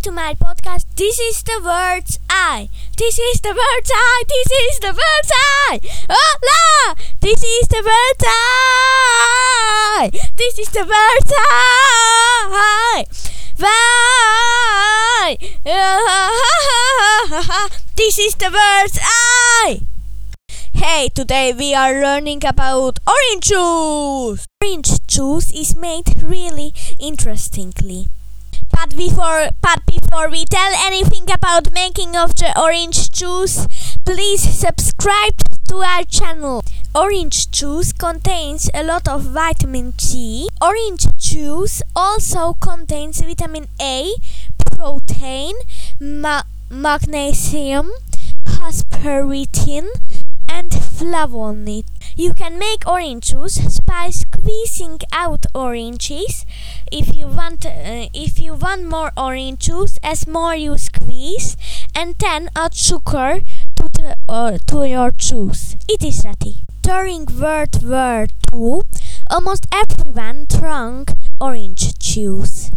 To my podcast. This is the bird's eye. This is the bird's eye. This is the bird's eye. Hola! Oh, this is the bird's eye. This is the bird's eye. Bye. This is the bird's eye. Hey, today we are learning about orange juice. Orange juice is made really interestingly. But before but before we tell anything about making of the orange juice, please subscribe to our channel. Orange juice contains a lot of vitamin C. Orange juice also contains vitamin A, protein, ma- magnesium, aspartame, and flavonoid. You can make orange juice by squeezing out oranges. If you want, uh, if you want more orange juice, as more you squeeze, and then add sugar to the uh, to your juice. It is ready. During World War II, almost everyone drank orange juice.